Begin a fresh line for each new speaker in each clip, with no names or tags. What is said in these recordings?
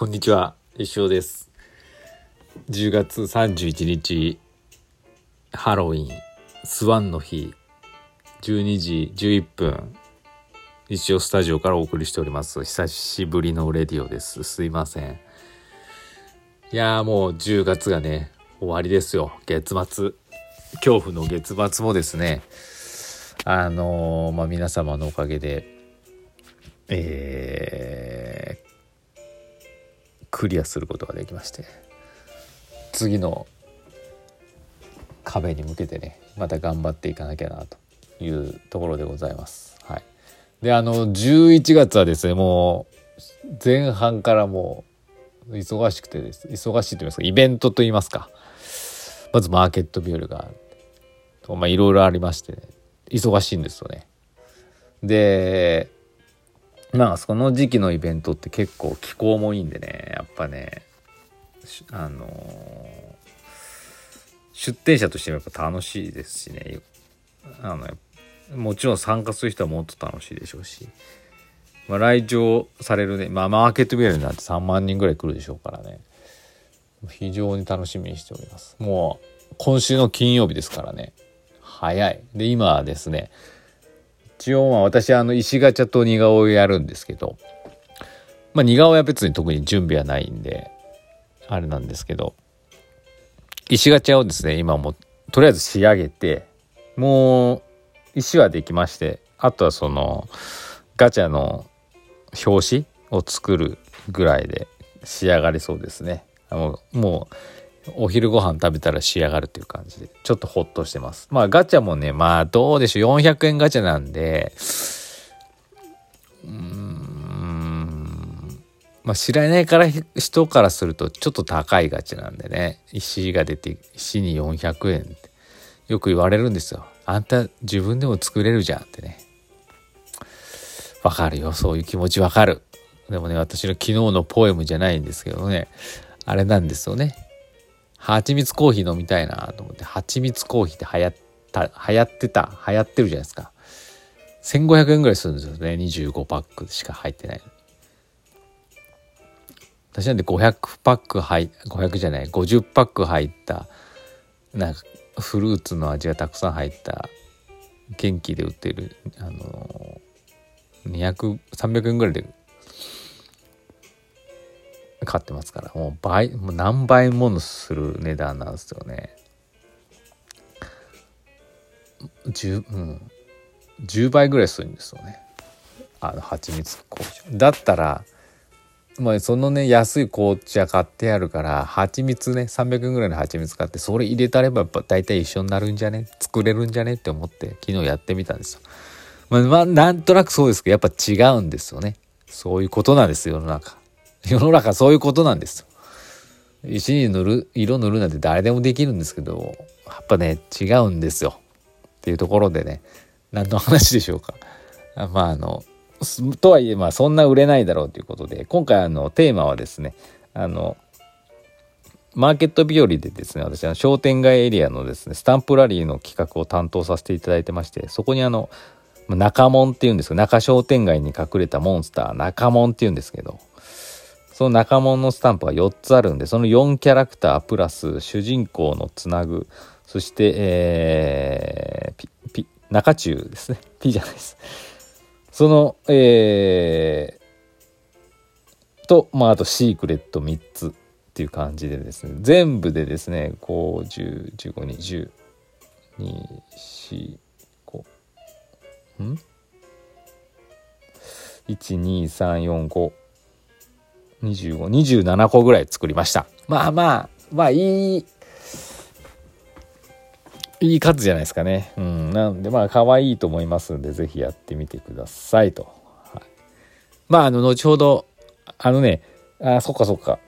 こんにちは、石尾です。10月31日、ハロウィン、スワンの日、12時11分、一応スタジオからお送りしております。久しぶりのレディオです。すいません。いやーもう10月がね、終わりですよ。月末。恐怖の月末もですね、あのーまあ、皆様のおかげで、えークリアすることができまして次の壁に向けてねまた頑張っていかなきゃなというところでございます。はい、であの11月はですねもう前半からもう忙しくてです忙しいと言いますかイベントと言いますかまずマーケット日和がまあいろいろありまして、ね、忙しいんですよね。でまあその時期のイベントって結構気候もいいんでね。やっぱねあのー出店者としてもやっぱ楽しいですしね。あのもちろん参加する人はもっと楽しいでしょうし、まあ、来場されるね、まあ、マーケットビアになって3万人ぐらい来るでしょうからね。非常に楽しみにしております。もう今週の金曜日ですからね。早い。で今はですね一応まあ私あの石ガチャと似顔絵やるんですけどまあ似顔絵は別に特に準備はないんであれなんですけど石ガチャをですね今もとりあえず仕上げてもう石はできましてあとはそのガチャの表紙を作るぐらいで仕上がりそうですね。あのもうお昼ご飯食べたら仕上がるっていう感じでちょっとホッとしてます。まあガチャもねまあどうでしょう。400円ガチャなんでうーん。まあ知らないから人からするとちょっと高いガチャなんでね。石が出て石に400円ってよく言われるんですよ。あんた自分でも作れるじゃんってね。わかるよ。そういう気持ちわかる。でもね私の昨日のポエムじゃないんですけどね。あれなんですよね。蜂蜜コーヒー飲みたいなと思って蜂蜜コーヒーって流行った流行ってた流行ってるじゃないですか。1500円ぐらいするんですよね。25パックしか入ってない私なんで500パック入500じゃない50パック入ったなんかフルーツの味がたくさん入った元気で売ってるあの200300円ぐらいで買ってますから。もう倍もう何倍ものする値段なんですよね。10, うん、10倍ぐらいするんですよね。あの蜂蜜紅茶だったらまあそのね安い紅茶買ってあるから蜂蜜ね300円ぐらいの蜂蜜買ってそれ入れたればやっぱ大体一緒になるんじゃね？作れるんじゃね？って思って昨日やってみたんですよ。まあ、まあ、なんとなくそうですけどやっぱ違うんですよね。そういうことなんです世の中。世の中そういうことなんです石に塗る色塗るなんて誰でもできるんですけどやっぱね違うんですよ。っていうところでね何の話でしょうか。まああのとはいえまあそんな売れないだろうということで今回あのテーマはですねあのマーケット日和でですね私は商店街エリアのですねスタンプラリーの企画を担当させていただいてましてそこにあの中門っていうんですけど中商店街に隠れたモンスター中門っていうんですけどその中門のスタンプが4つあるんでその4キャラクタープラス主人公のつなぐそしてえー、ピピ中中ですね。P じゃないです。そのえー、とまああとシークレット3つっていう感じでですね。全部でですね5101520 245ん？12345 2527個ぐらい作りました。まあまあまあいいいい数じゃないですかね。うん。なんでまあ可愛いと思いますんでぜひやってみてくださいと、はい、まああの後ほどあのねあそっかそっか。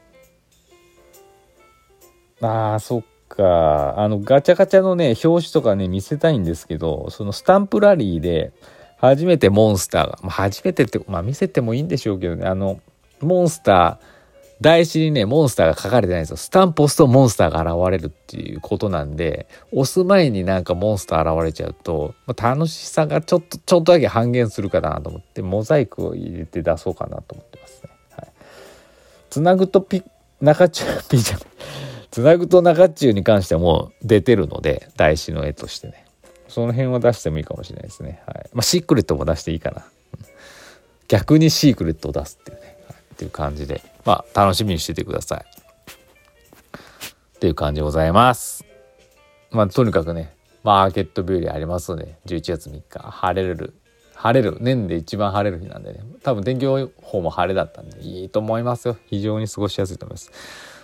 あそっか。あのガチャガチャのね表紙とかね見せたいんですけどそのスタンプラリーで初めてモンスターが、まあ、初めてってまあ見せてもいいんでしょうけどね。あのモンスター台紙にねモンスターが書かれてないんですよ。スタンプ押すとモンスターが現れるっていうことなんで押す前になんかモンスター現れちゃうと、まあ、楽しさがちょっとちょっとだけ半減するかなと思ってモザイクを入れて出そうかなと思ってますね。はい、つなぐとピ中中ピじゃない。つなぐと中中に関してはもう出てるので台紙の絵としてね。その辺は出してもいいかもしれないですね。はい。まあシークレットも出していいかな、逆にシークレットを出すっていう、っていう感じでまあ楽しみにしててください。っていう感じでございます。まあとにかくねマーケット日和ありますので11月3日晴れる晴れる年で一番晴れる日なんでね多分天気予報も晴れだったんでいいと思いますよ。非常に過ごしやすいと思います。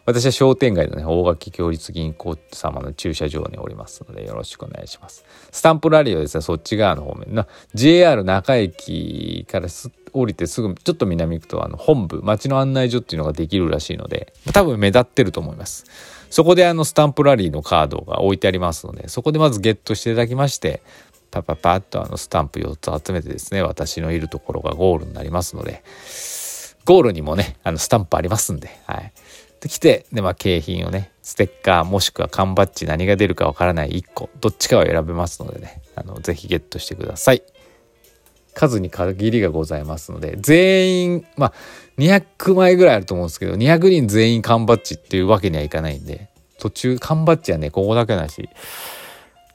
私は商店街のね大垣共立銀行様の駐車場におりますのでよろしくお願いします。スタンプラリーはですねそっち側の方面の JR 中駅から降りてすぐちょっと南行くとあの本部町の案内所っていうのができるらしいので多分目立ってると思います。そこであのスタンプラリーのカードが置いてありますのでそこでまずゲットしていただきましてパパパッとあのスタンプ4つ集めてですね私のいるところがゴールになりますのでゴールにもねあのスタンプありますんではい。で来てでまあ景品をねステッカーもしくは缶バッジ何が出るかわからない1個どっちかを選べますのでねあのぜひゲットしてください数に限りがございますので全員まあ200枚ぐらいあると思うんですけど200人全員缶バッジっていうわけにはいかないんで途中缶バッジはねここだけなし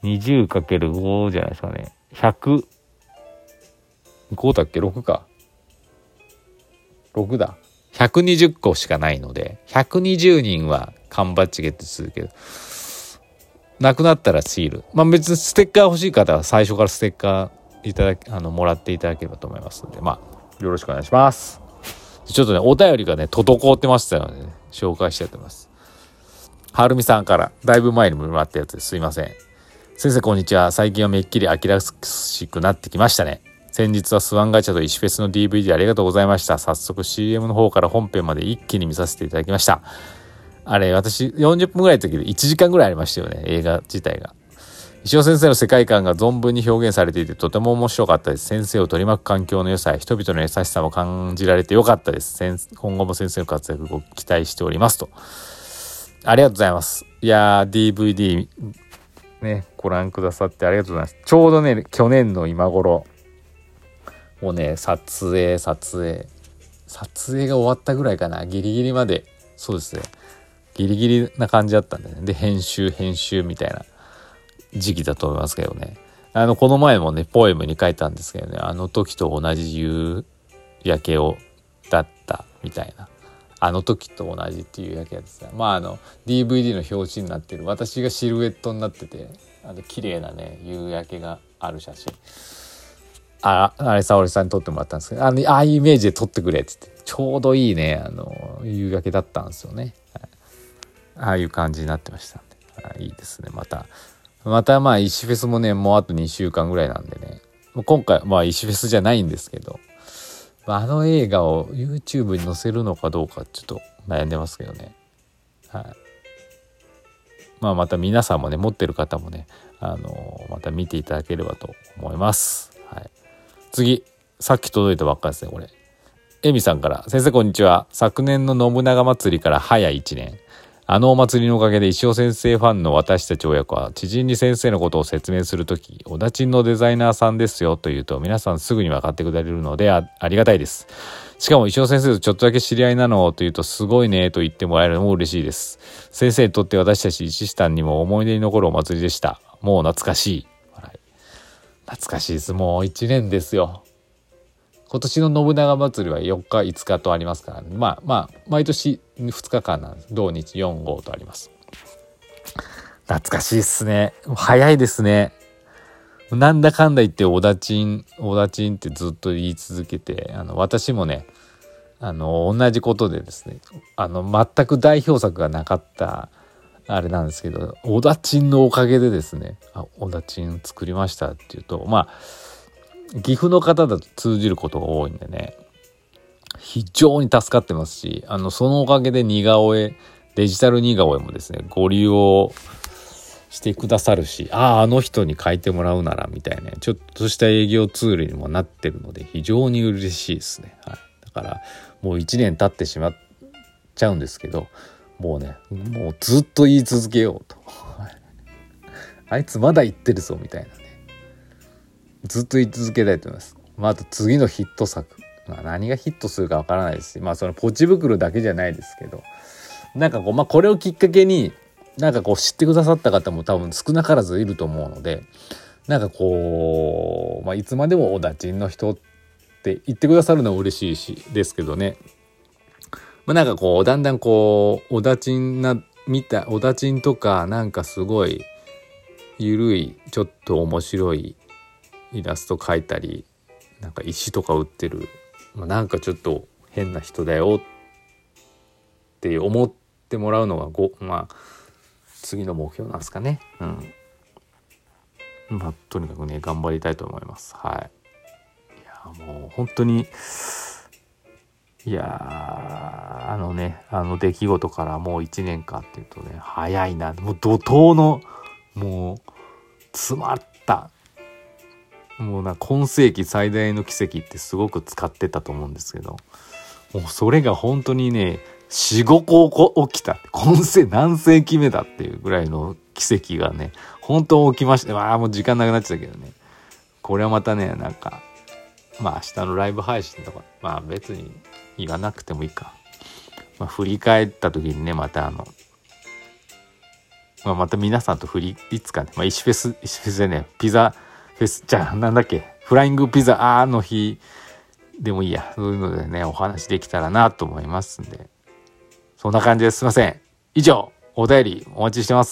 20×5 じゃないですかね。100、5だっけ ?6 か。6だ。120個しかないので、120人は缶バッジゲットするけど、なくなったらシール。まあ別にステッカー欲しい方は最初からステッカーいただき、あの、もらっていただければと思いますので、まあ、よろしくお願いします。ちょっとね、お便りがね、滞ってましたので、ね、紹介したいと思います。はるみさんから、だいぶ前にもらったやつですいません。先生こんにちは。最近はめっきり飽きらしくなってきましたね。先日はスワンガチャと石フェスの DVD ありがとうございました。早速 CM の方から本編まで一気に見させていただきました。あれ、私40分ぐらいの時で1時間ぐらいありましたよね、映画自体が。石尾先生の世界観が存分に表現されていてとても面白かったです。先生を取り巻く環境の良さや人々の優しさも感じられてよかったです。今後も先生の活躍を期待しておりますと。ありがとうございます。いやー、DVD ね、ご覧くださってありがとうございます。ちょうどね、去年の今頃、もうね、撮影、撮影、撮影が終わったぐらいかな、ギリギリまで、そうですね、ギリギリな感じだったんでね。で、編集、編集みたいな時期だと思いますけどね。あの、この前もね、ポエムに書いたんですけどね、あの時と同じ夕焼けを、だったみたいな。あの時と同じっていうやけですねまああの DVD の表紙になってる。私がシルエットになっててあの綺麗なね夕焼けがある写真。ああれ沙織さんに撮ってもらったんですけどあのああいうイメージで撮ってくれっつってちょうどいいねあの夕焼けだったんですよね、はい、ああいう感じになってましたんで、はい、いいですねまたまたまあ石フェスもねもうあと2週間ぐらいなんでね今回まあ石フェスじゃないんですけどあの映画を YouTube に載せるのかどうかちょっと悩んでますけどね。はい。まあまた皆さんもね、持ってる方もね、あのまた見ていただければと思います。はい。次、さっき届いたばっかですね、これ。エミさんから、先生こんにちは。昨年の信長祭りから早1年。あのお祭りのおかげで石尾先生ファンの私たち親子は知人に先生のことを説明するとき、小田ちんのデザイナーさんですよと言うと皆さんすぐに分かってくれるのでありがたいです。しかも石尾先生とちょっとだけ知り合いなのと言うとすごいねと言ってもらえるのも嬉しいです。先生にとって私たち一師にも思い出に残るお祭りでした。もう懐かしい。懐かしいです。もう1年ですよ。今年の信長祭りは4日5日とありますから、ね、まあまあ毎年2日間なんです。同日4号とあります。懐かしいっすね。早いですね。なんだかんだ言って小田ちん小田ちんってずっと言い続けてあの私もねあの同じことでですねあの全く代表作がなかったあれなんですけど小田ちんのおかげでですね「あ小田ちん作りました」っていうとまあ岐阜の方だと通じることが多いんでね非常に助かってますしあのそのおかげで似顔絵デジタル似顔絵もですねご利用してくださるしあああの人に書いてもらうならみたいなちょっとした営業ツールにもなってるので非常に嬉しいですね、はい、だからもう1年経ってしまっちゃうんですけどもうねもうずっと言い続けようと。あいつまだ言ってるぞみたいなね。ずっと言い続けたいと思います。まあ、あと次のヒット作。まあ、何がヒットするかわからないですしまあそのポチ袋だけじゃないですけど。なんかこうまあこれをきっかけになんかこう知ってくださった方も多分少なからずいると思うのでなんかこう、まあ、いつまでもおだちんの人って言ってくださるのは嬉しいしですけどね、まあ、なんかこうだんだんこうおだちんな見たおだちんとかなんかすごいゆるいちょっと面白いイラスト描いたりなんか石とか売ってる、まあ、なんかちょっと変な人だよって思ってもらうのがごまあ次の目標なんですかね。うん。まあとにかくね頑張りたいと思います。はい。いやもう本当にいやあのねあの出来事からもう1年間っていうとね早いな。もう怒涛のもう詰まった。もうな今世紀最大の奇跡ってすごく使ってたと思うんですけどもうそれが本当にね45個起きた。今世何世紀目だっていうぐらいの奇跡がね本当起きましてああもう時間なくなっちゃったけどね。これはまたねなんかまあ明日のライブ配信とかまあ別に言わなくてもいいか、まあ、振り返った時にねまたあのまあ、また皆さんと振りいつかね、まあ、石フェス石フェスでねピザフェスじゃあなんだっけフライングピザあーの日でもいいや。そういうのでねお話できたらなと思いますんで。そんな感じですいません。以上お便りお待ちしてます。